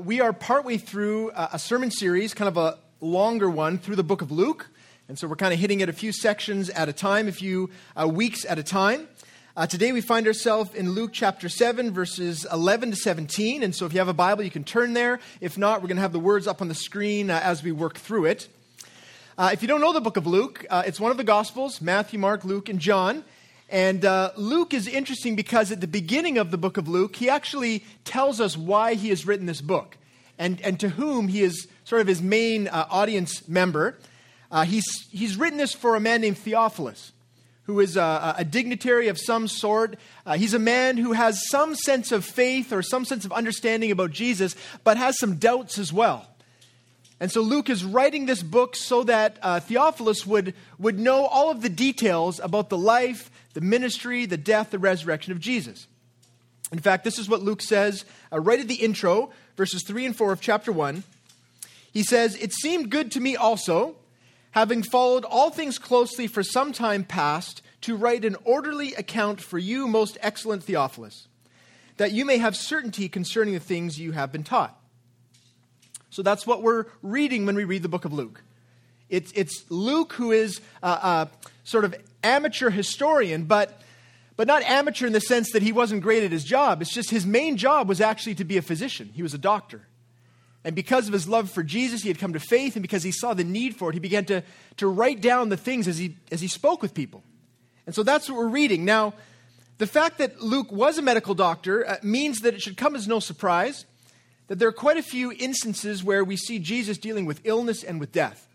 we are partway through a sermon series, kind of a longer one, through the book of Luke. And so we're kind of hitting it a few sections at a time, a few uh, weeks at a time. Uh, today we find ourselves in Luke chapter 7, verses 11 to 17. And so if you have a Bible, you can turn there. If not, we're going to have the words up on the screen uh, as we work through it. Uh, if you don't know the book of Luke, uh, it's one of the Gospels Matthew, Mark, Luke, and John. And uh, Luke is interesting because at the beginning of the book of Luke, he actually tells us why he has written this book and, and to whom he is sort of his main uh, audience member. Uh, he's, he's written this for a man named Theophilus, who is a, a dignitary of some sort. Uh, he's a man who has some sense of faith or some sense of understanding about Jesus, but has some doubts as well. And so Luke is writing this book so that uh, Theophilus would, would know all of the details about the life, the ministry, the death, the resurrection of Jesus. In fact, this is what Luke says uh, right at the intro, verses 3 and 4 of chapter 1. He says, It seemed good to me also, having followed all things closely for some time past, to write an orderly account for you, most excellent Theophilus, that you may have certainty concerning the things you have been taught so that's what we're reading when we read the book of Luke. It's, it's Luke who is a, a sort of amateur historian, but, but not amateur in the sense that he wasn't great at his job. It's just his main job was actually to be a physician, he was a doctor. And because of his love for Jesus, he had come to faith, and because he saw the need for it, he began to, to write down the things as he, as he spoke with people. And so that's what we're reading. Now, the fact that Luke was a medical doctor uh, means that it should come as no surprise that there are quite a few instances where we see Jesus dealing with illness and with death.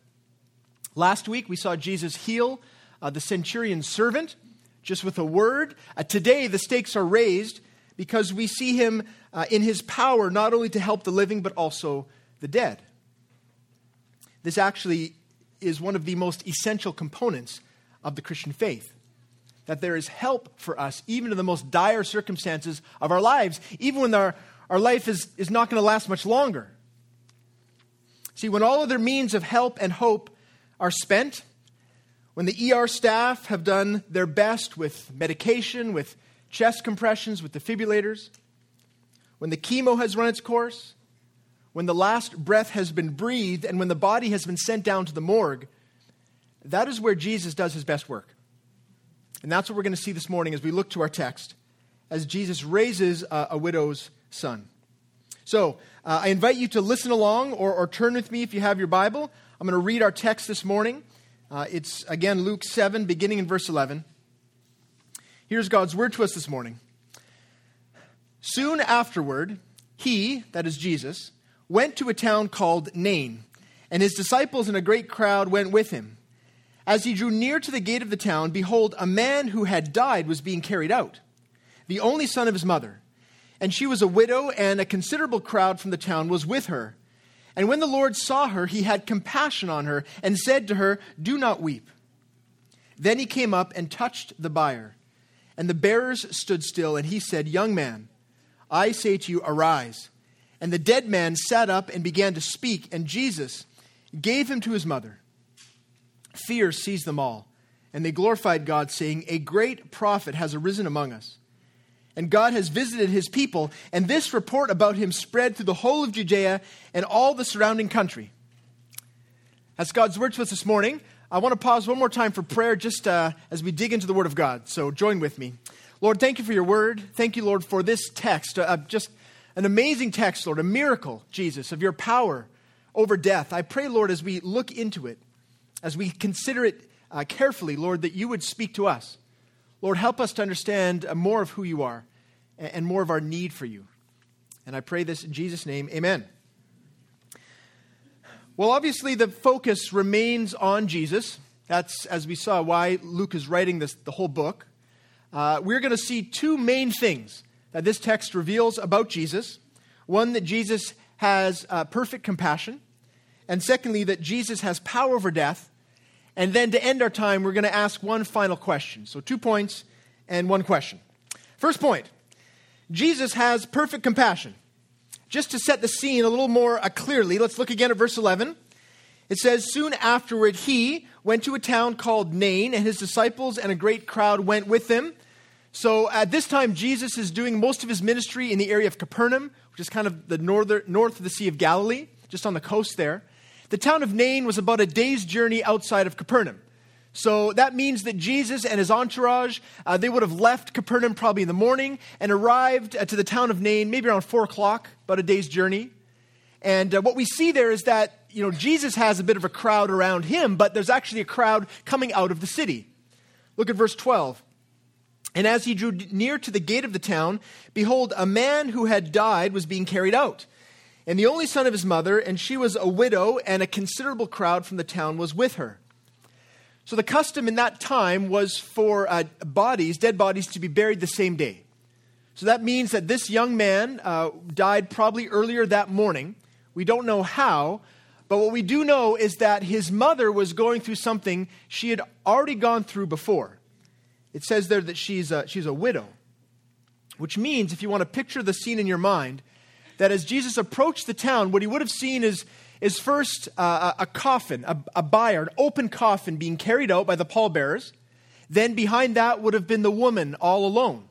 Last week, we saw Jesus heal uh, the centurion's servant just with a word. Uh, today, the stakes are raised because we see him uh, in his power not only to help the living, but also the dead. This actually is one of the most essential components of the Christian faith. That there is help for us, even in the most dire circumstances of our lives, even when our, our life is, is not going to last much longer. See, when all other means of help and hope are spent, when the ER staff have done their best with medication, with chest compressions, with defibrillators, when the chemo has run its course, when the last breath has been breathed, and when the body has been sent down to the morgue, that is where Jesus does his best work. And that's what we're going to see this morning as we look to our text, as Jesus raises a, a widow's son. So uh, I invite you to listen along or, or, turn with me if you have your Bible. I'm going to read our text this morning. Uh, it's again Luke 7, beginning in verse 11. Here's God's word to us this morning. Soon afterward, he, that is Jesus, went to a town called Nain, and his disciples and a great crowd went with him. As he drew near to the gate of the town, behold, a man who had died was being carried out, the only son of his mother and she was a widow, and a considerable crowd from the town was with her. And when the Lord saw her, he had compassion on her, and said to her, Do not weep. Then he came up and touched the bier. And the bearers stood still, and he said, Young man, I say to you, arise. And the dead man sat up and began to speak, and Jesus gave him to his mother. Fear seized them all, and they glorified God, saying, A great prophet has arisen among us and God has visited his people, and this report about him spread through the whole of Judea and all the surrounding country. That's God's word to us this morning. I want to pause one more time for prayer just uh, as we dig into the word of God. So join with me. Lord, thank you for your word. Thank you, Lord, for this text. Uh, just an amazing text, Lord, a miracle, Jesus, of your power over death. I pray, Lord, as we look into it, as we consider it uh, carefully, Lord, that you would speak to us. Lord, help us to understand more of who you are and more of our need for you. And I pray this in Jesus' name. Amen. Well, obviously, the focus remains on Jesus. That's, as we saw, why Luke is writing this, the whole book. Uh, we're going to see two main things that this text reveals about Jesus one, that Jesus has uh, perfect compassion, and secondly, that Jesus has power over death and then to end our time, we're going to ask one final question. So, two points and one question. First point Jesus has perfect compassion. Just to set the scene a little more uh, clearly, let's look again at verse 11. It says, Soon afterward, he went to a town called Nain, and his disciples and a great crowd went with him. So at this time, Jesus is doing most of his ministry in the area of Capernaum, which is kind of the northern, north of the Sea of Galilee, just on the coast there. The town of Nain was about a day's journey outside of Capernaum. So that means that Jesus and his entourage, uh, they would have left Capernaum probably in the morning and arrived uh, to the town of Nain maybe around 4 o'clock, about a day's journey. And uh, what we see there is that, you know, Jesus has a bit of a crowd around him, but there's actually a crowd coming out of the city. Look at verse 12. And as he drew near to the gate of the town, behold, a man who had died was being carried out, and the only son of his mother, and she was a widow, and a considerable crowd from the town was with her. So the custom in that time was for uh, bodies, dead bodies, to be buried the same day. So that means that this young man uh, died probably earlier that morning. We don't know how, but what we do know is that his mother was going through something she had already gone through before. It says there that she's a, she's a widow, which means, if you want to picture the scene in your mind, that as Jesus approached the town, what he would have seen is is first uh, a coffin, a, a bier, an open coffin being carried out by the pallbearers. Then behind that would have been the woman all alone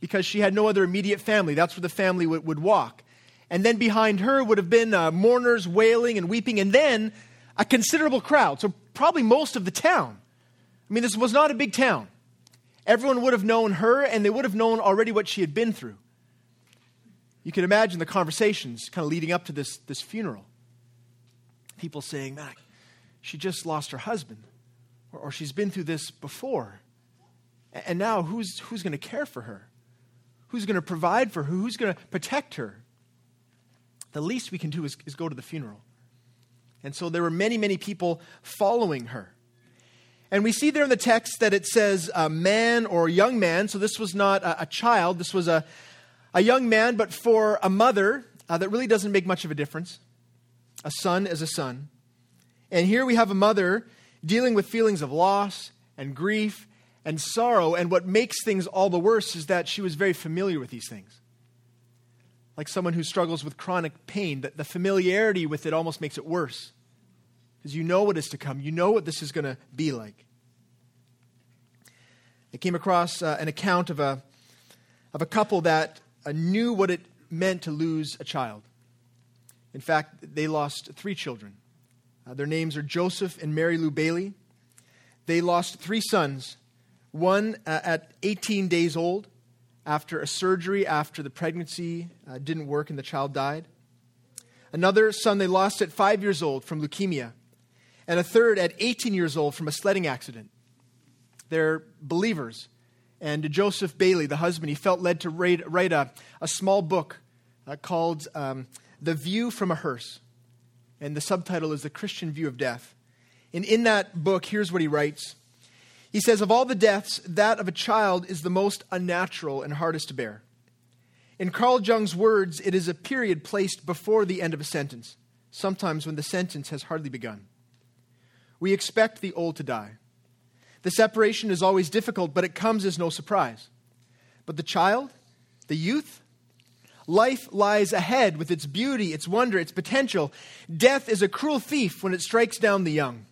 because she had no other immediate family. That's where the family would, would walk. And then behind her would have been uh, mourners wailing and weeping, and then a considerable crowd. So, probably most of the town. I mean, this was not a big town. Everyone would have known her, and they would have known already what she had been through. You can imagine the conversations kind of leading up to this, this funeral people saying, man, she just lost her husband, or, or she's been through this before. And now who's, who's going to care for her? Who's going to provide for her? Who's going to protect her? The least we can do is, is go to the funeral. And so there were many, many people following her. And we see there in the text that it says a man or a young man. So this was not a, a child, this was a, a young man, but for a mother, uh, that really doesn't make much of a difference a son is a son. And here we have a mother dealing with feelings of loss and grief and sorrow. And what makes things all the worse is that she was very familiar with these things. Like someone who struggles with chronic pain, that the familiarity with it almost makes it worse. Because you know what is to come, you know what this is going to be like. I came across uh, an account of a, of a couple that knew what it meant to lose a child. In fact, they lost three children. Uh, their names are Joseph and Mary Lou Bailey. They lost three sons, one uh, at 18 days old after a surgery after the pregnancy uh, didn't work and the child died. Another son they lost at five years old from leukemia. And a third at 18 years old from a sledding accident. They're believers. And Joseph Bailey, the husband, he felt led to write, write a, a small book uh, called um, the View from a Hearse. And the subtitle is The Christian View of Death. And in that book, here's what he writes He says, Of all the deaths, that of a child is the most unnatural and hardest to bear. In Carl Jung's words, it is a period placed before the end of a sentence, sometimes when the sentence has hardly begun. We expect the old to die. The separation is always difficult, but it comes as no surprise. But the child, the youth, Life lies ahead with its beauty, its wonder, its potential. Death is a cruel thief when it strikes down the young.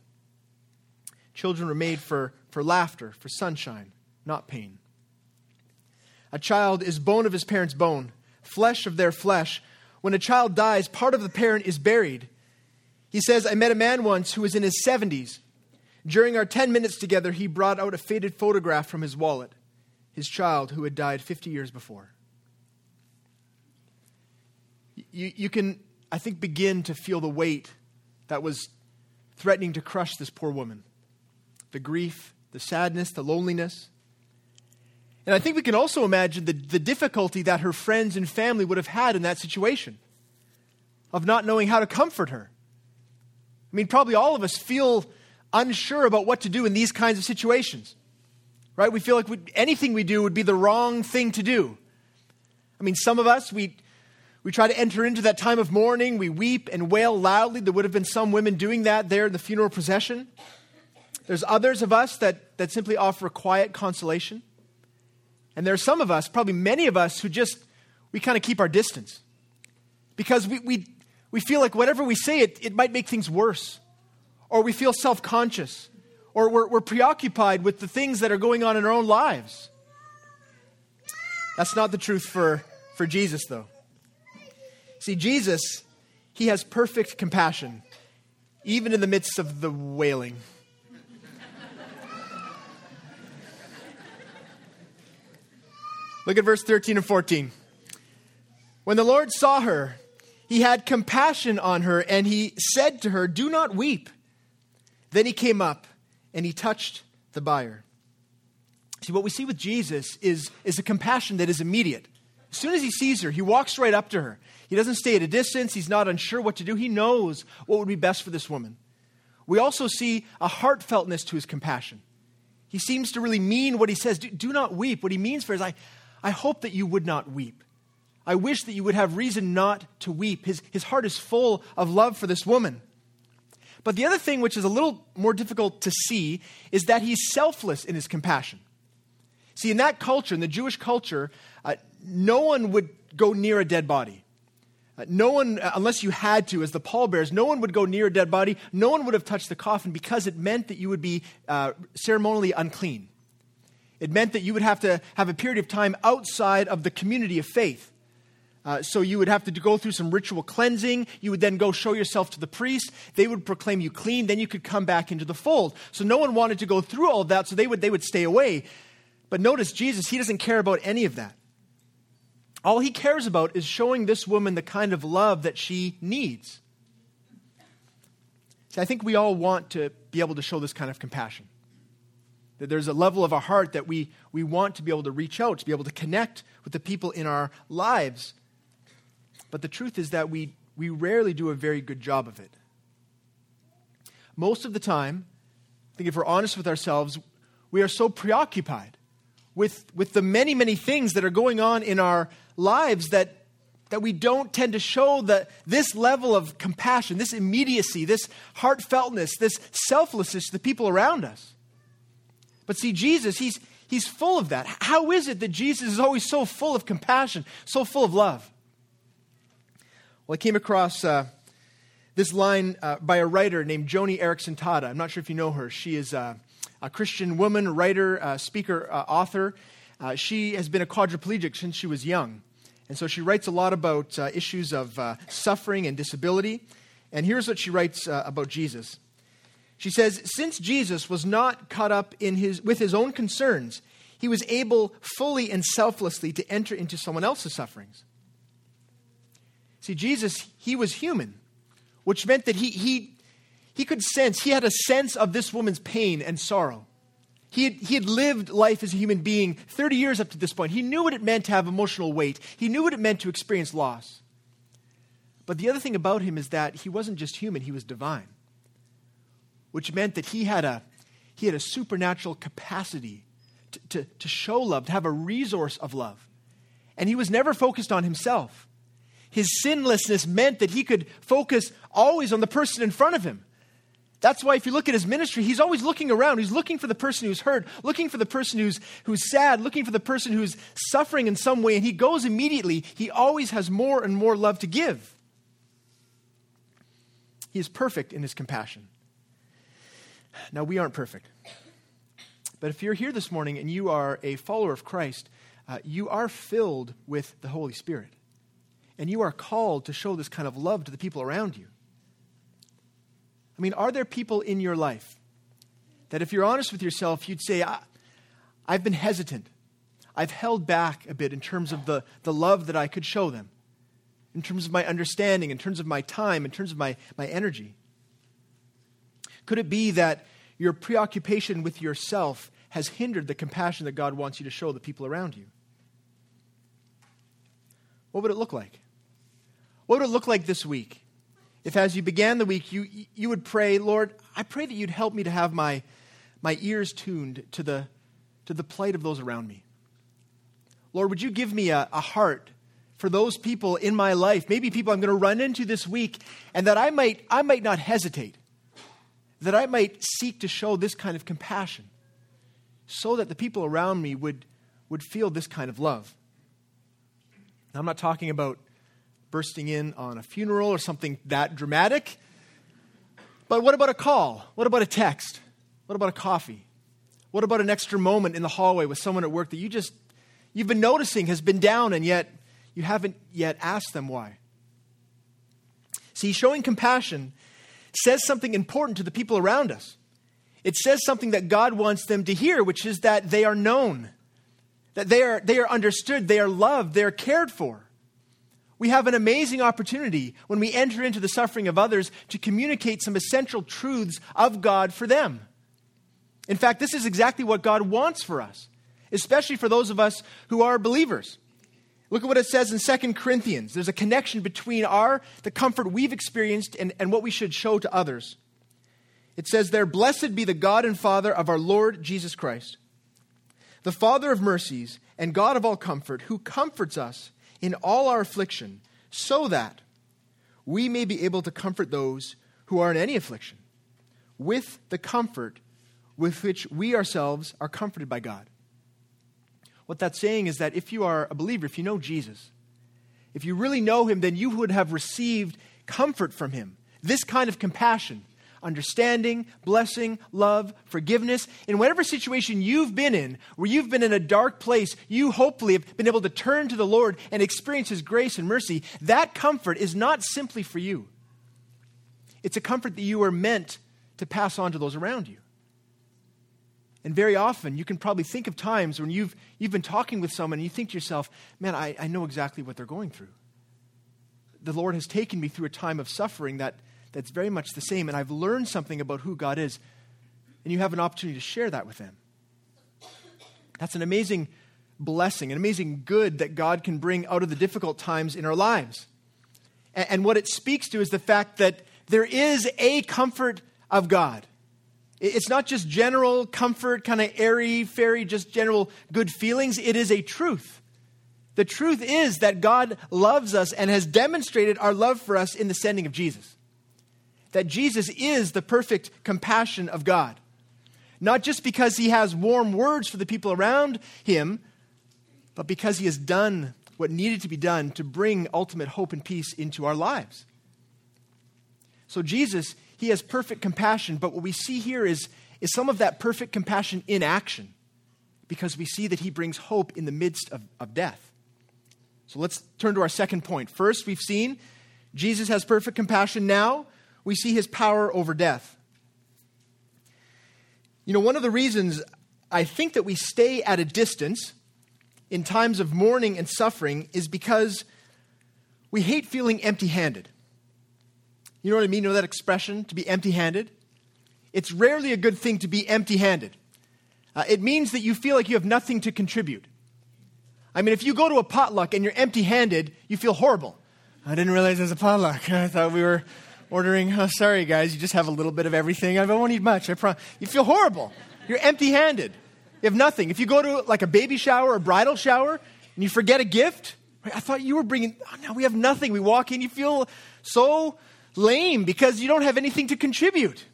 Children are made for, for laughter, for sunshine, not pain. A child is bone of his parent's bone, flesh of their flesh. When a child dies, part of the parent is buried. He says, I met a man once who was in his 70s. During our 10 minutes together, he brought out a faded photograph from his wallet, his child who had died 50 years before you, you can, I think, begin to feel the weight that was threatening to crush this poor woman the grief, the sadness, the loneliness. And I think we can also imagine the, the difficulty that her friends and family would have had in that situation of not knowing how to comfort her. I mean, probably all of us feel unsure about what to do in these kinds of situations, right? We feel like we, anything we do would be the wrong thing to do. I mean, some of us, we, we try to enter into that time of mourning. We weep and wail loudly. There would have been some women doing that there in the funeral procession. There's others of us that, that simply offer quiet consolation. And there are some of us, probably many of us, who just, we kind of keep our distance. Because we, we, we feel like whatever we say, it, it might make things worse. Or we feel self conscious. Or we're, we're preoccupied with the things that are going on in our own lives. That's not the truth for, for Jesus, though. See, Jesus, he has perfect compassion, even in the midst of the wailing. Look at verse 13 and 14. When the Lord saw her, he had compassion on her, and he said to her, Do not weep. Then he came up and he touched the buyer. See, what we see with Jesus is, is a compassion that is immediate. As soon as he sees her, he walks right up to her. He doesn't stay at a distance. He's not unsure what to do. He knows what would be best for this woman. We also see a heartfeltness to his compassion. He seems to really mean what he says. Do, do not weep. What he means for is, I, I hope that you would not weep. I wish that you would have reason not to weep. His, his heart is full of love for this woman. But the other thing, which is a little more difficult to see, is that he's selfless in his compassion. See, in that culture, in the Jewish culture, uh, no one would go near a dead body. Uh, no one, uh, unless you had to, as the pallbearers, no one would go near a dead body. No one would have touched the coffin because it meant that you would be uh, ceremonially unclean. It meant that you would have to have a period of time outside of the community of faith. Uh, so you would have to go through some ritual cleansing. You would then go show yourself to the priest. They would proclaim you clean. Then you could come back into the fold. So no one wanted to go through all that, so they would, they would stay away. But notice Jesus, he doesn't care about any of that. All he cares about is showing this woman the kind of love that she needs. See, I think we all want to be able to show this kind of compassion. That there's a level of our heart that we, we want to be able to reach out, to be able to connect with the people in our lives. But the truth is that we, we rarely do a very good job of it. Most of the time, I think if we're honest with ourselves, we are so preoccupied with, with the many, many things that are going on in our lives that, that we don't tend to show that this level of compassion, this immediacy, this heartfeltness, this selflessness to the people around us. But see, Jesus, he's, he's full of that. How is it that Jesus is always so full of compassion, so full of love? Well, I came across uh, this line uh, by a writer named Joni Eareckson Tada. I'm not sure if you know her. She is uh, a Christian woman, writer, uh, speaker, uh, author. Uh, she has been a quadriplegic since she was young. And so she writes a lot about issues of suffering and disability. And here's what she writes about Jesus. She says, Since Jesus was not caught up in his, with his own concerns, he was able fully and selflessly to enter into someone else's sufferings. See, Jesus, he was human, which meant that he, he, he could sense, he had a sense of this woman's pain and sorrow. He had, he had lived life as a human being 30 years up to this point. He knew what it meant to have emotional weight, he knew what it meant to experience loss. But the other thing about him is that he wasn't just human, he was divine which meant that he had a, he had a supernatural capacity to, to, to show love, to have a resource of love. And he was never focused on himself. His sinlessness meant that he could focus always on the person in front of him. That's why if you look at his ministry, he's always looking around. He's looking for the person who's hurt, looking for the person who's, who's sad, looking for the person who's suffering in some way, and he goes immediately. He always has more and more love to give. He is perfect in his compassion. Now, we aren't perfect. But if you're here this morning and you are a follower of Christ, uh, you are filled with the Holy Spirit. And you are called to show this kind of love to the people around you. I mean, are there people in your life that, if you're honest with yourself, you'd say, I've been hesitant. I've held back a bit in terms of the, the love that I could show them, in terms of my understanding, in terms of my time, in terms of my, my energy? Could it be that your preoccupation with yourself has hindered the compassion that God wants you to show the people around you? What would it look like? What would it look like this week? If as you began the week, you, you would pray, Lord, I pray that you'd help me to have my, my ears tuned to the, to the plight of those around me. Lord, would you give me a, a heart for those people in my life, maybe people I'm going to run into this week, and that I might, I might not hesitate that I might seek to show this kind of compassion so that the people around me would, would feel this kind of love. Now, I'm not talking about bursting in on a funeral or something that dramatic, but what about a call? What about a text? What about a coffee? What about an extra moment in the hallway with someone at work that you just, you've been noticing has been down and yet you haven't yet asked them why? See, showing compassion says something important to the people around us. It says something that God wants them to hear, which is that they are known, that they are, they are understood, they are loved, they are cared for. We have an amazing opportunity when we enter into the suffering of others to communicate some essential truths of God for them. In fact, this is exactly what God wants for us, especially for those of us who are believers. Look at what it says in 2 Corinthians. There's a connection between our the comfort we've experienced and, and what we should show to others. It says there, Blessed be the God and Father of our Lord Jesus Christ, the Father of mercies and God of all comfort, who comforts us in all our affliction, so that we may be able to comfort those who are in any affliction with the comfort with which we ourselves are comforted by God. What that's saying is that if you are a believer, if you know Jesus, if you really know him, then you would have received comfort from him. This kind of compassion, understanding, blessing, love, forgiveness. In whatever situation you've been in, where you've been in a dark place, you hopefully have been able to turn to the Lord and experience his grace and mercy. That comfort is not simply for you, it's a comfort that you are meant to pass on to those around you. And very often, you can probably think of times when you've, you've been talking with someone and you think to yourself, man, I, I know exactly what they're going through. The Lord has taken me through a time of suffering that, that's very much the same, and I've learned something about who God is. And you have an opportunity to share that with them. That's an amazing blessing, an amazing good that God can bring out of the difficult times in our lives. And, and what it speaks to is the fact that there is a comfort of God. It's not just general comfort, kind of airy, fairy, just general good feelings. It is a truth. The truth is that God loves us and has demonstrated our love for us in the sending of Jesus. That Jesus is the perfect compassion of God. Not just because he has warm words for the people around him, but because he has done what needed to be done to bring ultimate hope and peace into our lives. So, Jesus he has perfect compassion, but what we see here is, is some of that perfect compassion in action because we see that he brings hope in the midst of, of death. So let's turn to our second point. First, we've seen Jesus has perfect compassion. Now, we see his power over death. You know, one of the reasons I think that we stay at a distance in times of mourning and suffering is because we hate feeling empty handed. You know what I mean? You know that expression, to be empty handed? It's rarely a good thing to be empty handed. Uh, it means that you feel like you have nothing to contribute. I mean, if you go to a potluck and you're empty handed, you feel horrible. I didn't realize there's a potluck. I thought we were ordering. Oh, sorry, guys, you just have a little bit of everything. I won't eat much. I promise. You feel horrible. You're empty handed. You have nothing. If you go to like a baby shower or bridal shower and you forget a gift, I thought you were bringing, oh, now we have nothing. We walk in, you feel so lame because you don't have anything to contribute.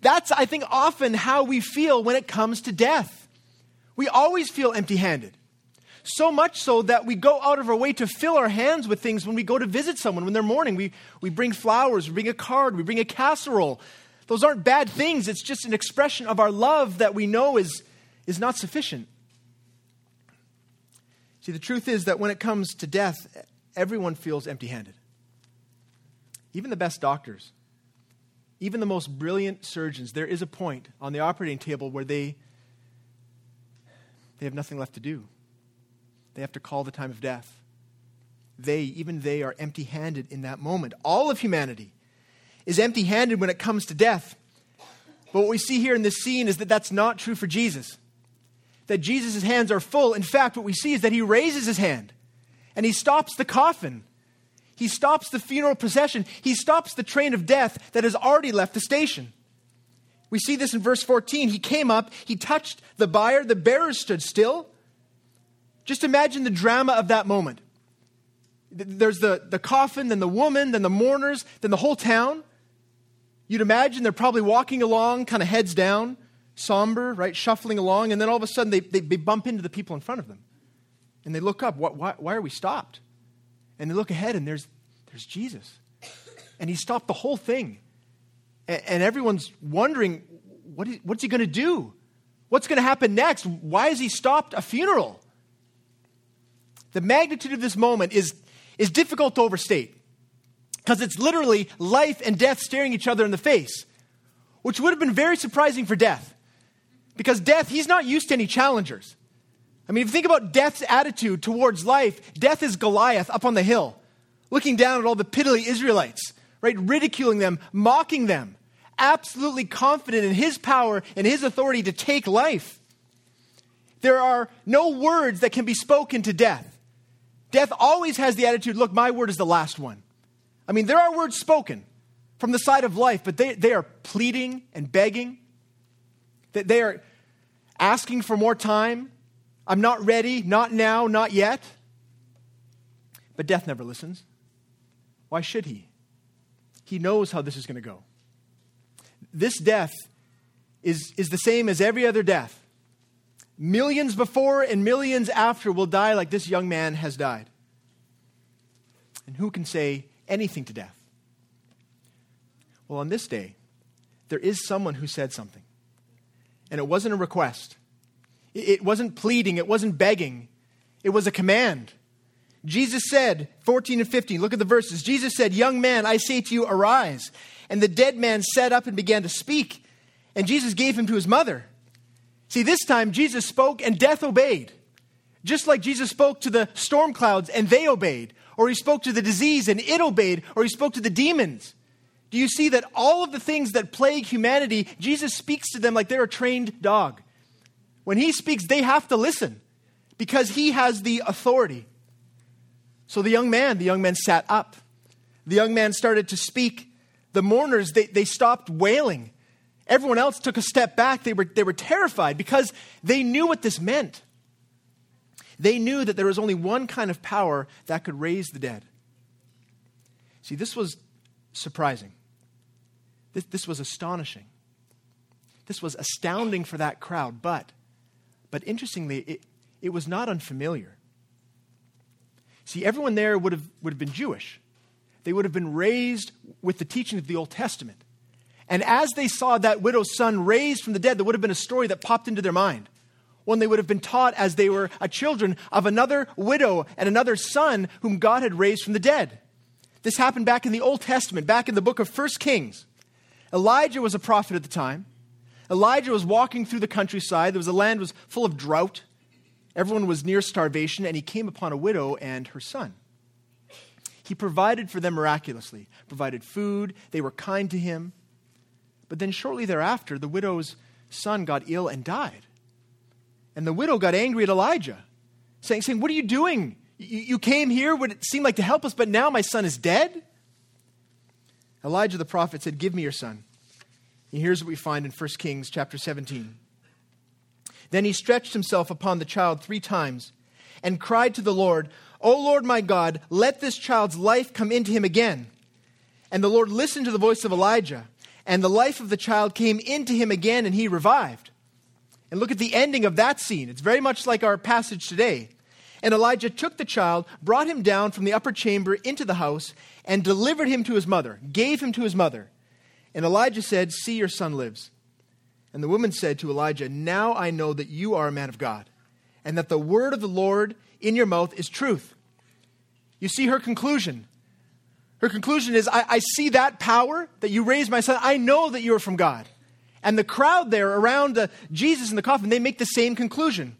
That's, I think, often how we feel when it comes to death. We always feel empty handed. So much so that we go out of our way to fill our hands with things when we go to visit someone when they're mourning. We, we bring flowers, we bring a card, we bring a casserole. Those aren't bad things. It's just an expression of our love that we know is, is not sufficient. See, the truth is that when it comes to death, everyone feels empty handed. Even the best doctors, even the most brilliant surgeons, there is a point on the operating table where they, they have nothing left to do. They have to call the time of death. They, even they, are empty handed in that moment. All of humanity is empty handed when it comes to death. But what we see here in this scene is that that's not true for Jesus. That Jesus' hands are full. In fact, what we see is that he raises his hand and he stops the coffin he stops the funeral procession. He stops the train of death that has already left the station. We see this in verse 14. He came up, he touched the bier, the bearers stood still. Just imagine the drama of that moment. There's the, the coffin, then the woman, then the mourners, then the whole town. You'd imagine they're probably walking along, kind of heads down, somber, right, shuffling along, and then all of a sudden they, they, they bump into the people in front of them. And they look up. Why, why, why are we stopped? And they look ahead and there's, there's Jesus. And he stopped the whole thing. And, and everyone's wondering, what is, what's he going to do? What's going to happen next? Why has he stopped a funeral? The magnitude of this moment is, is difficult to overstate. because it's literally life and death staring each other in the face, which would have been very surprising for death. Because death, he's not used to any challengers. I mean, if you think about death's attitude towards life, death is Goliath up on the hill, looking down at all the piddly Israelites, right? Ridiculing them, mocking them, absolutely confident in his power and his authority to take life. There are no words that can be spoken to death. Death always has the attitude look, my word is the last one. I mean, there are words spoken from the side of life, but they, they are pleading and begging. That they are asking for more time. I'm not ready, not now, not yet. But death never listens. Why should he? He knows how this is going to go. This death is, is the same as every other death. Millions before and millions after will die like this young man has died. And who can say anything to death? Well, on this day, there is someone who said something. And it wasn't a request, it wasn't pleading, it wasn't begging, it was a command. Jesus said, 14 and 15, look at the verses. Jesus said, Young man, I say to you, arise. And the dead man sat up and began to speak. And Jesus gave him to his mother. See, this time Jesus spoke and death obeyed. Just like Jesus spoke to the storm clouds and they obeyed, or he spoke to the disease and it obeyed, or he spoke to the demons. Do you see that all of the things that plague humanity, Jesus speaks to them like they're a trained dog? When he speaks, they have to listen because he has the authority. So the young man, the young man sat up. The young man started to speak. The mourners, they, they stopped wailing. Everyone else took a step back. They were, they were terrified because they knew what this meant. They knew that there was only one kind of power that could raise the dead. See, this was surprising. This, this was astonishing. This was astounding for that crowd, but, but interestingly, it, it was not unfamiliar. See, everyone there would have, would have been Jewish. They would have been raised with the teaching of the Old Testament. And as they saw that widow's son raised from the dead, there would have been a story that popped into their mind. One they would have been taught as they were a children of another widow and another son whom God had raised from the dead. This happened back in the Old Testament, back in the book of First Kings. Elijah was a prophet at the time. Elijah was walking through the countryside. There was a land was full of drought. Everyone was near starvation, and he came upon a widow and her son. He provided for them miraculously, provided food, they were kind to him. But then shortly thereafter, the widow's son got ill and died. And the widow got angry at Elijah, saying, saying What are you doing? You, you came here, would it seem like to help us, but now my son is dead? Elijah the prophet said, Give me your son. And here's what we find in 1 Kings chapter 17. Then he stretched himself upon the child three times and cried to the Lord, O Lord my God, let this child's life come into him again. And the Lord listened to the voice of Elijah, and the life of the child came into him again, and he revived. And look at the ending of that scene. It's very much like our passage today. And Elijah took the child, brought him down from the upper chamber into the house, and delivered him to his mother, gave him to his mother. And Elijah said, See, your son lives. And the woman said to Elijah, Now I know that you are a man of God, and that the word of the Lord in your mouth is truth. You see her conclusion. Her conclusion is, I, I see that power that you raised my son. I know that you are from God. And the crowd there around Jesus in the coffin, they make the same conclusion.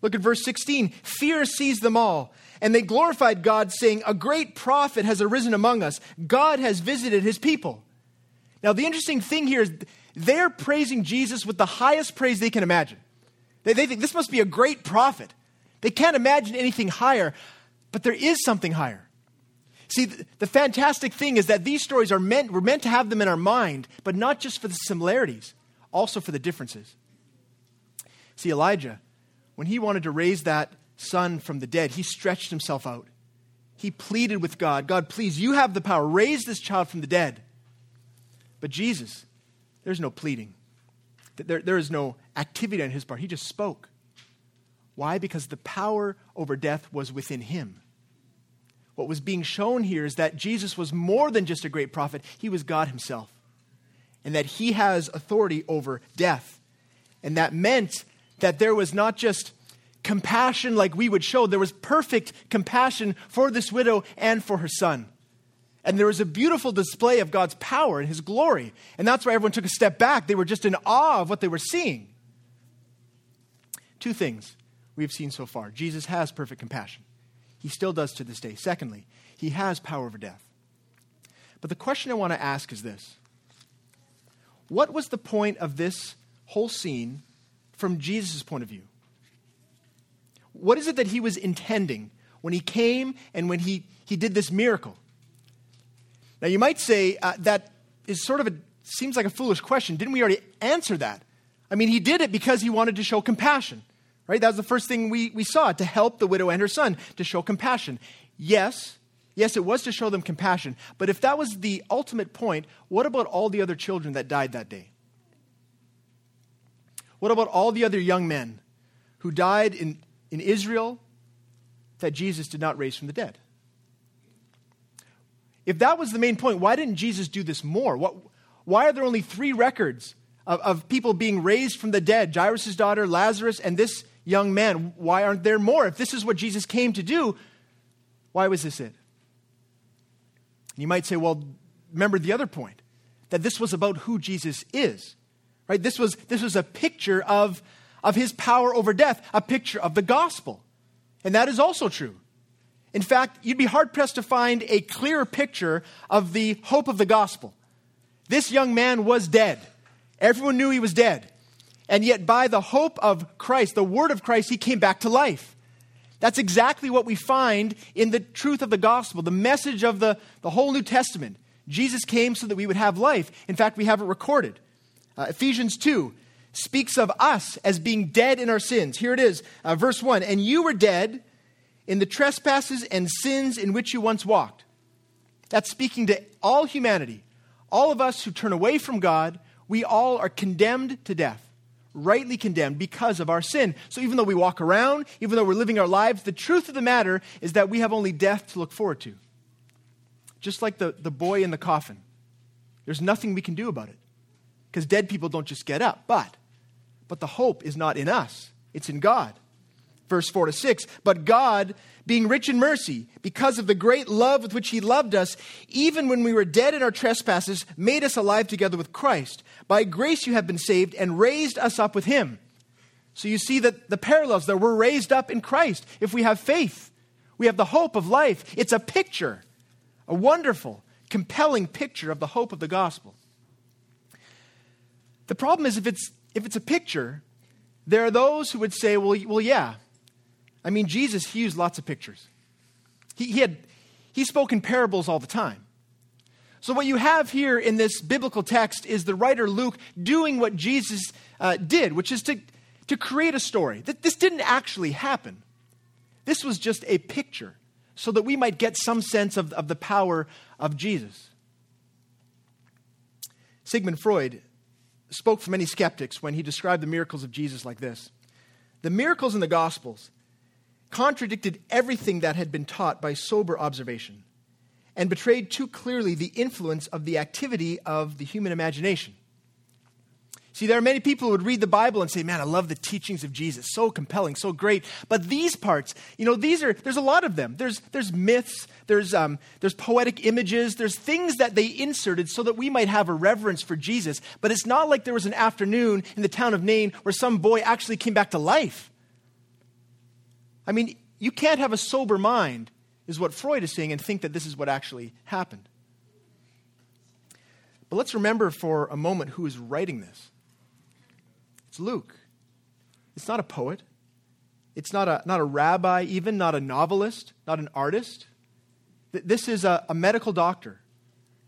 Look at verse 16. Fear seized them all, and they glorified God, saying, A great prophet has arisen among us. God has visited his people. Now, the interesting thing here is they're praising Jesus with the highest praise they can imagine. They, they think this must be a great prophet. They can't imagine anything higher, but there is something higher. See, the, fantastic thing is that these stories are meant, we're meant to have them in our mind, but not just for the similarities, also for the differences. See, Elijah, when he wanted to raise that son from the dead, he stretched himself out. He pleaded with God God, please, you have the power. Raise this child from the dead. But Jesus, there's no pleading, there, there is no activity on his part. He just spoke. Why? Because the power over death was within him. What was being shown here is that Jesus was more than just a great prophet, he was God himself. And that he has authority over death. And that meant that there was not just compassion like we would show, there was perfect compassion for this widow and for her son. And there was a beautiful display of God's power and his glory. And that's why everyone took a step back. They were just in awe of what they were seeing. Two things we've seen so far Jesus has perfect compassion, he still does to this day. Secondly, he has power over death. But the question I want to ask is this What was the point of this whole scene from Jesus' point of view? What is it that he was intending when he came and when he, he did this miracle? Now, you might say uh, that is sort of a, seems like a foolish question. Didn't we already answer that? I mean, he did it because he wanted to show compassion, right? That was the first thing we, we saw to help the widow and her son, to show compassion. Yes, yes, it was to show them compassion. But if that was the ultimate point, what about all the other children that died that day? What about all the other young men who died in, in Israel that Jesus did not raise from the dead? If that was the main point, why didn't Jesus do this more? What, why are there only three records of, of people being raised from the dead Jairus' daughter, Lazarus, and this young man? Why aren't there more? If this is what Jesus came to do, why was this it? You might say, well, remember the other point that this was about who Jesus is. Right? This was, this was a picture of, of his power over death, a picture of the gospel. And that is also true. In fact, you'd be hard pressed to find a clearer picture of the hope of the gospel. This young man was dead. Everyone knew he was dead. And yet, by the hope of Christ, the word of Christ, he came back to life. That's exactly what we find in the truth of the gospel, the message of the, the whole New Testament. Jesus came so that we would have life. In fact, we have it recorded. Uh, Ephesians 2 speaks of us as being dead in our sins. Here it is, uh, verse 1 And you were dead in the trespasses and sins in which you once walked. That's speaking to all humanity. All of us who turn away from God, we all are condemned to death, rightly condemned because of our sin. So even though we walk around, even though we're living our lives, the truth of the matter is that we have only death to look forward to. Just like the, the boy in the coffin. There's nothing we can do about it because dead people don't just get up. But, but the hope is not in us, it's in God verse 4 to 6. But God, being rich in mercy, because of the great love with which He loved us, even when we were dead in our trespasses, made us alive together with Christ. By grace you have been saved and raised us up with Him. So you see that the parallels there, we're raised up in Christ if we have faith. We have the hope of life. It's a picture, a wonderful, compelling picture of the hope of the gospel. The problem is if it's, if it's a picture, there are those who would say, well, well yeah, I mean, Jesus, he used lots of pictures. He, he, had, he spoke in parables all the time. So, what you have here in this biblical text is the writer Luke doing what Jesus uh, did, which is to, to create a story. That this didn't actually happen. This was just a picture so that we might get some sense of, of the power of Jesus. Sigmund Freud spoke for many skeptics when he described the miracles of Jesus like this The miracles in the Gospels contradicted everything that had been taught by sober observation and betrayed too clearly the influence of the activity of the human imagination. See, there are many people who would read the Bible and say, Man, I love the teachings of Jesus. So compelling, so great. But these parts, you know, these are, there's a lot of them. There's, there's myths, there's, um, there's poetic images, there's things that they inserted so that we might have a reverence for Jesus. But it's not like there was an afternoon in the town of Nain where some boy actually came back to life. I mean, you can't have a sober mind, is what Freud is saying, and think that this is what actually happened. But let's remember for a moment who is writing this. It's Luke. It's not a poet. It's not a, not a rabbi, even not a novelist, not an artist. This is a, a medical doctor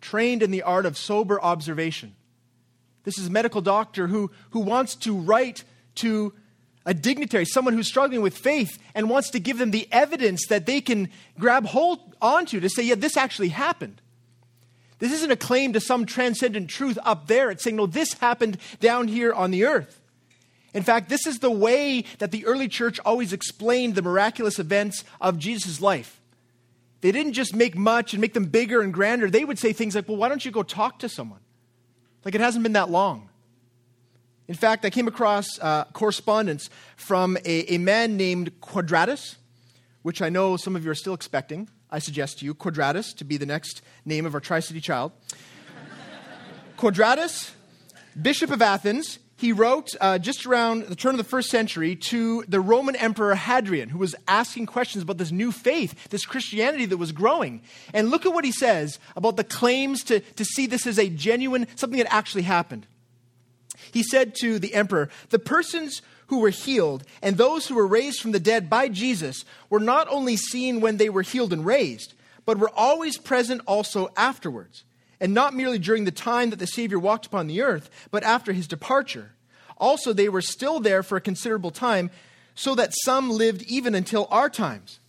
trained in the art of sober observation. This is a medical doctor who, who wants to write to a dignitary, someone who's struggling with faith and wants to give them the evidence that they can grab hold onto to say, yeah, this actually happened. This isn't a claim to some transcendent truth up there. It's saying, no, this happened down here on the earth. In fact, this is the way that the early church always explained the miraculous events of Jesus' life. They didn't just make much and make them bigger and grander. They would say things like, well, why don't you go talk to someone? Like it hasn't been that long. In fact, I came across uh, correspondence from a, a, man named Quadratus, which I know some of you are still expecting. I suggest to you, Quadratus, to be the next name of our Tri City child. Quadratus, Bishop of Athens, he wrote uh, just around the turn of the first century to the Roman Emperor Hadrian, who was asking questions about this new faith, this Christianity that was growing. And look at what he says about the claims to, to see this as a genuine, something that actually happened. He said to the emperor, The persons who were healed and those who were raised from the dead by Jesus were not only seen when they were healed and raised, but were always present also afterwards. And not merely during the time that the Savior walked upon the earth, but after his departure. Also, they were still there for a considerable time, so that some lived even until our times.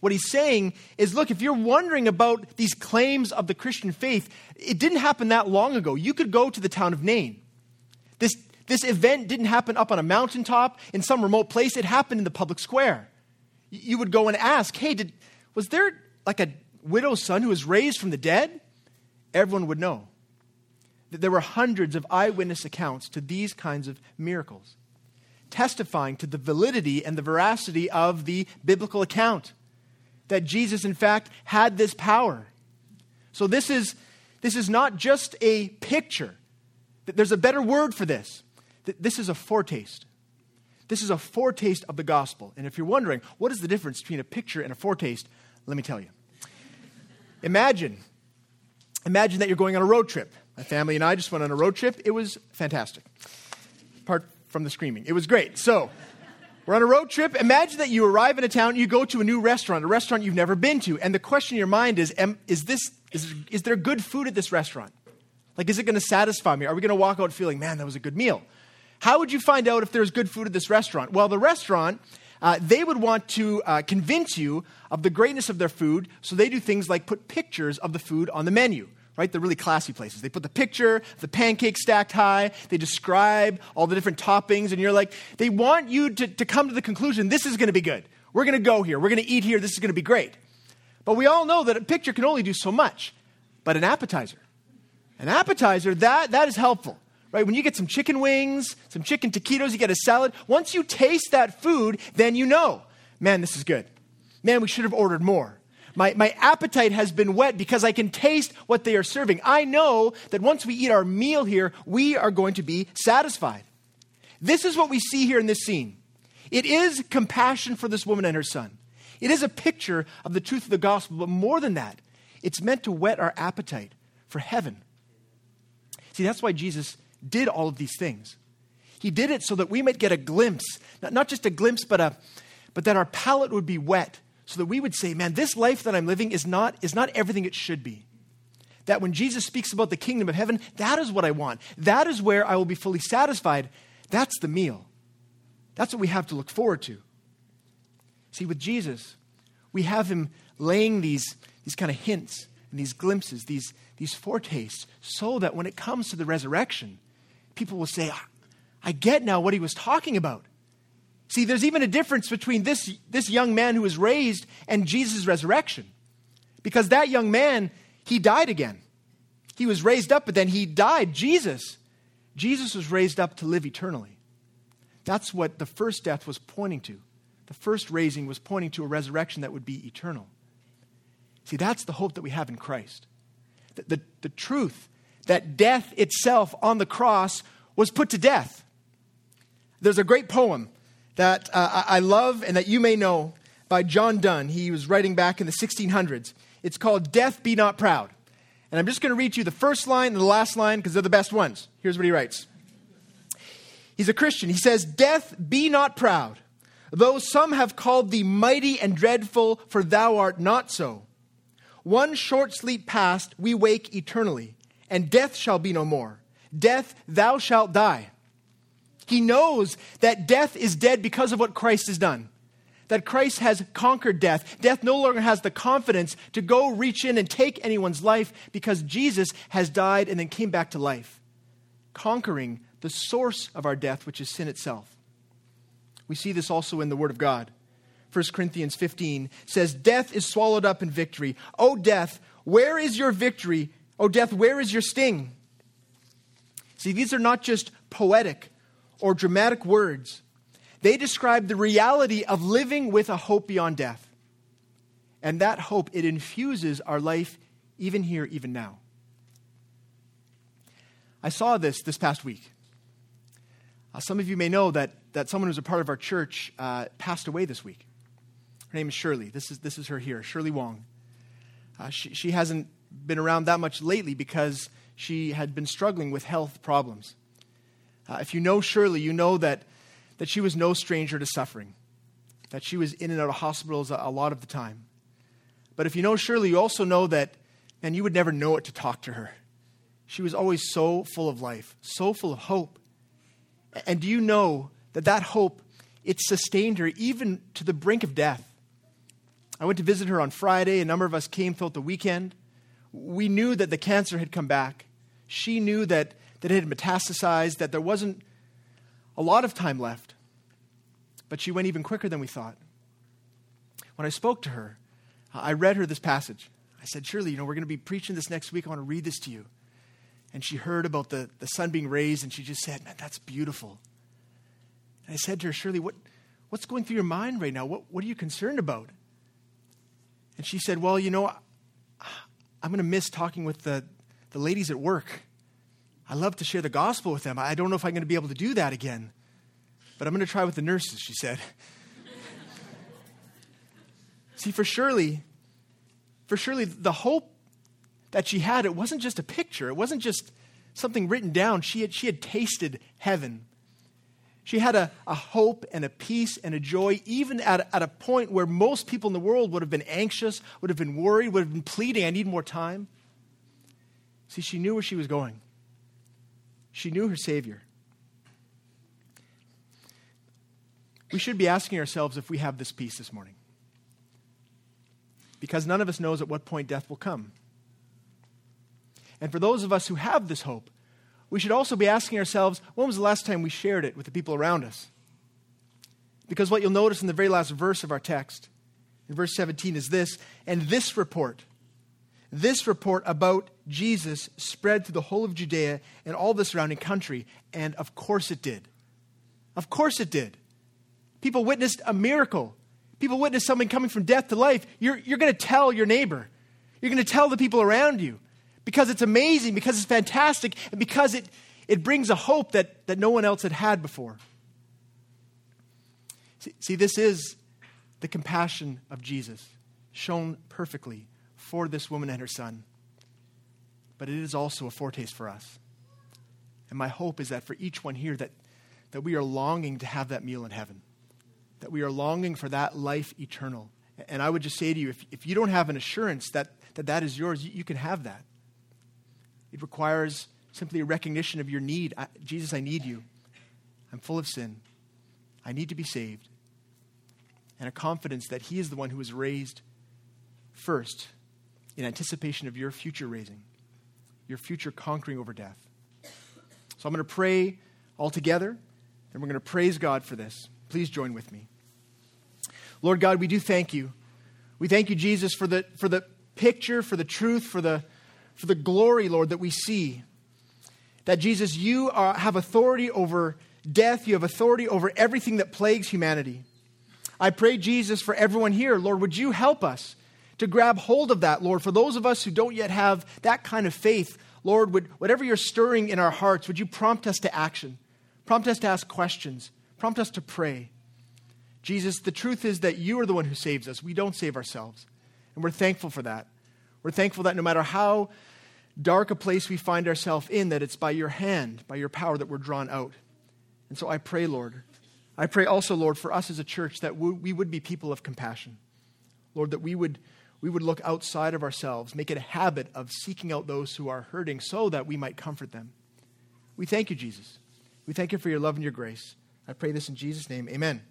What he's saying is look, if you're wondering about these claims of the Christian faith, it didn't happen that long ago. You could go to the town of Nain. This, this event didn't happen up on a mountaintop in some remote place, it happened in the public square. You would go and ask, hey, did, was there like a widow's son who was raised from the dead? Everyone would know that there were hundreds of eyewitness accounts to these kinds of miracles, testifying to the validity and the veracity of the biblical account. That Jesus, in fact, had this power. So, this is, this is not just a picture there's a better word for this. This is a foretaste. This is a foretaste of the gospel. And if you're wondering, what is the difference between a picture and a foretaste? Let me tell you. Imagine, imagine that you're going on a road trip. My family and I just went on a road trip. It was fantastic. Apart from the screaming, it was great. So, we're on a road trip. Imagine that you arrive in a town, you go to a new restaurant, a restaurant you've never been to, and the question in your mind is, is, this, is, is there good food at this restaurant? Like, is it going to satisfy me? Are we going to walk out feeling, man, that was a good meal? How would you find out if there's good food at this restaurant? Well, the restaurant, uh, they would want to uh, convince you of the greatness of their food, so they do things like put pictures of the food on the menu right? They're really classy places. They put the picture, the pancake stacked high, they describe all the different toppings, and you're like, they want you to, to come to the conclusion this is going to be good. We're going to go here. We're going to eat here. This is going to be great. But we all know that a picture can only do so much. But an appetizer, an appetizer, that, that is helpful. Right? When you get some chicken wings, some chicken taquitos, you get a salad. Once you taste that food, then you know, man, this is good. Man, we should have ordered more. My, my appetite has been whet because I can taste what they are serving. I know that once we eat our meal here, we are going to be satisfied. This is what we see here in this scene. It is compassion for this woman and her son. It is a picture of the truth of the gospel, but more than that, it's meant to whet our appetite for heaven See, that's why Jesus did all of these things. He did it so that we might get a glimpse, not just a glimpse, but, a, but that our palate would be whet, so that we would say, man, this life that I'm living is not, is not everything it should be. That when Jesus speaks about the kingdom of heaven, that is what I want. That is where I will be fully satisfied. That's the meal. That's what we have to look forward to. See, with Jesus, we have him laying these, these kind of hints and these glimpses, these, these foretastes, so that when it comes to the resurrection, people will say, ah, I get now what he was talking about. See, there's even a difference between this, this young man who was raised and Jesus' resurrection. Because that young man, he died again. He was raised up, but then he died. Jesus, Jesus was raised up to live eternally. That's what the first death was pointing to. The first raising was pointing to a resurrection that would be eternal. See, that's the hope that we have in Christ. The, the, the truth that death itself on the cross was put to death. There's a great poem that uh, I love and that you may know by John Donne. He was writing back in the 1600s. It's called Death Be Not Proud. And I'm just going to read you the first line and the last line because they're the best ones. Here's what he writes He's a Christian. He says, Death, be not proud, though some have called thee mighty and dreadful, for thou art not so. One short sleep past, we wake eternally, and death shall be no more. Death, thou shalt die. He knows that death is dead because of what Christ has done. That Christ has conquered death. Death no longer has the confidence to go reach in and take anyone's life because Jesus has died and then came back to life, conquering the source of our death, which is sin itself. We see this also in the Word of God. 1 Corinthians 15 says, Death is swallowed up in victory. O death, where is your victory? O death, where is your sting? See, these are not just poetic or dramatic words, they describe the reality of living with a hope beyond death. And that hope, it infuses our life even here, even now. I saw this this past week. Uh, some of you may know that, that someone who's a part of our church uh, passed away this week. Her name is Shirley. This is, this is her here, Shirley Wong. Uh, she, she hasn't been around that much lately because she had been struggling with health problems. Uh, if you know Shirley, you know that, that she was no stranger to suffering, that she was in and out of hospitals a, a lot of the time. But if you know Shirley, you also know that, and you would never know it to talk to her. She was always so full of life, so full of hope. And do you know that that hope, it sustained her even to the brink of death? I went to visit her on Friday. A number of us came throughout the weekend. We knew that the cancer had come back. She knew that, that it had metastasized, that there wasn't a lot of time left. But she went even quicker than we thought. When I spoke to her, I read her this passage. I said, Shirley, you know, we're going to be preaching this next week. I want to read this to you and she heard about the, the son being raised, and she just said, Man, that's beautiful. And I said to her, Shirley, what, what's going through your mind right now? What, what are you concerned about? And she said, Well, you know, I'm going to miss talking with the, the ladies at work. I love to share the gospel with them. I don't know if I'm going to be able to do that again, but I'm going to try with the nurses, she said. See, for Shirley, for Shirley, the hope that she had, it wasn't just a picture, it wasn't just something written down. She had, she had tasted heaven. She had a, a hope and a peace and a joy, even at, at a point where most people in the world would have been anxious, would have been worried, would have been pleading, I need more time. See, she knew where she was going, she knew her Savior. We should be asking ourselves if we have this peace this morning. Because none of us knows at what point death will come. And for those of us who have this hope, we should also be asking ourselves when was the last time we shared it with the people around us? Because what you'll notice in the very last verse of our text, in verse 17, is this and this report, this report about Jesus spread through the whole of Judea and all the surrounding country. And of course it did. Of course it did. People witnessed a miracle. People witnessed something coming from death to life. You're, you're going to tell your neighbor. You're going to tell the people around you because it's amazing, because it's fantastic, and because it, it brings a hope that, that no one else had had before. See, see, this is the compassion of Jesus shown perfectly for this woman and her son. But it is also a foretaste for us. And my hope is that for each one here, that, that we are longing to have that meal in heaven, that we are longing for that life eternal. And I would just say to you, if, if you don't have an assurance that, that that is yours, you, you can have that. It requires simply a recognition of your need. I, Jesus, I need you. I'm full of sin. I need to be saved. And a confidence that He is the one who was raised first in anticipation of your future raising, your future conquering over death. So I'm going to pray all together, and we're going to praise God for this. Please join with me. Lord God, we do thank you. We thank you, Jesus, for the, for the picture, for the truth, for the for the glory, Lord, that we see. That Jesus, you are, have authority over death, you have authority over everything that plagues humanity. I pray, Jesus, for everyone here, Lord, would you help us to grab hold of that, Lord? For those of us who don't yet have that kind of faith, Lord, would, whatever you're stirring in our hearts, would you prompt us to action? Prompt us to ask questions. Prompt us to pray. Jesus, the truth is that you are the one who saves us. We don't save ourselves. And we're thankful for that. We're thankful that no matter how dark a place we find ourselves in, that it's by your hand, by your power, that we're drawn out. And so I pray, Lord. I pray also, Lord, for us as a church that we would be people of compassion. Lord, that we would, we would look outside of ourselves, make it a habit of seeking out those who are hurting so that we might comfort them. We thank you, Jesus. We thank you for your love and your grace. I pray this in Jesus' name. Amen.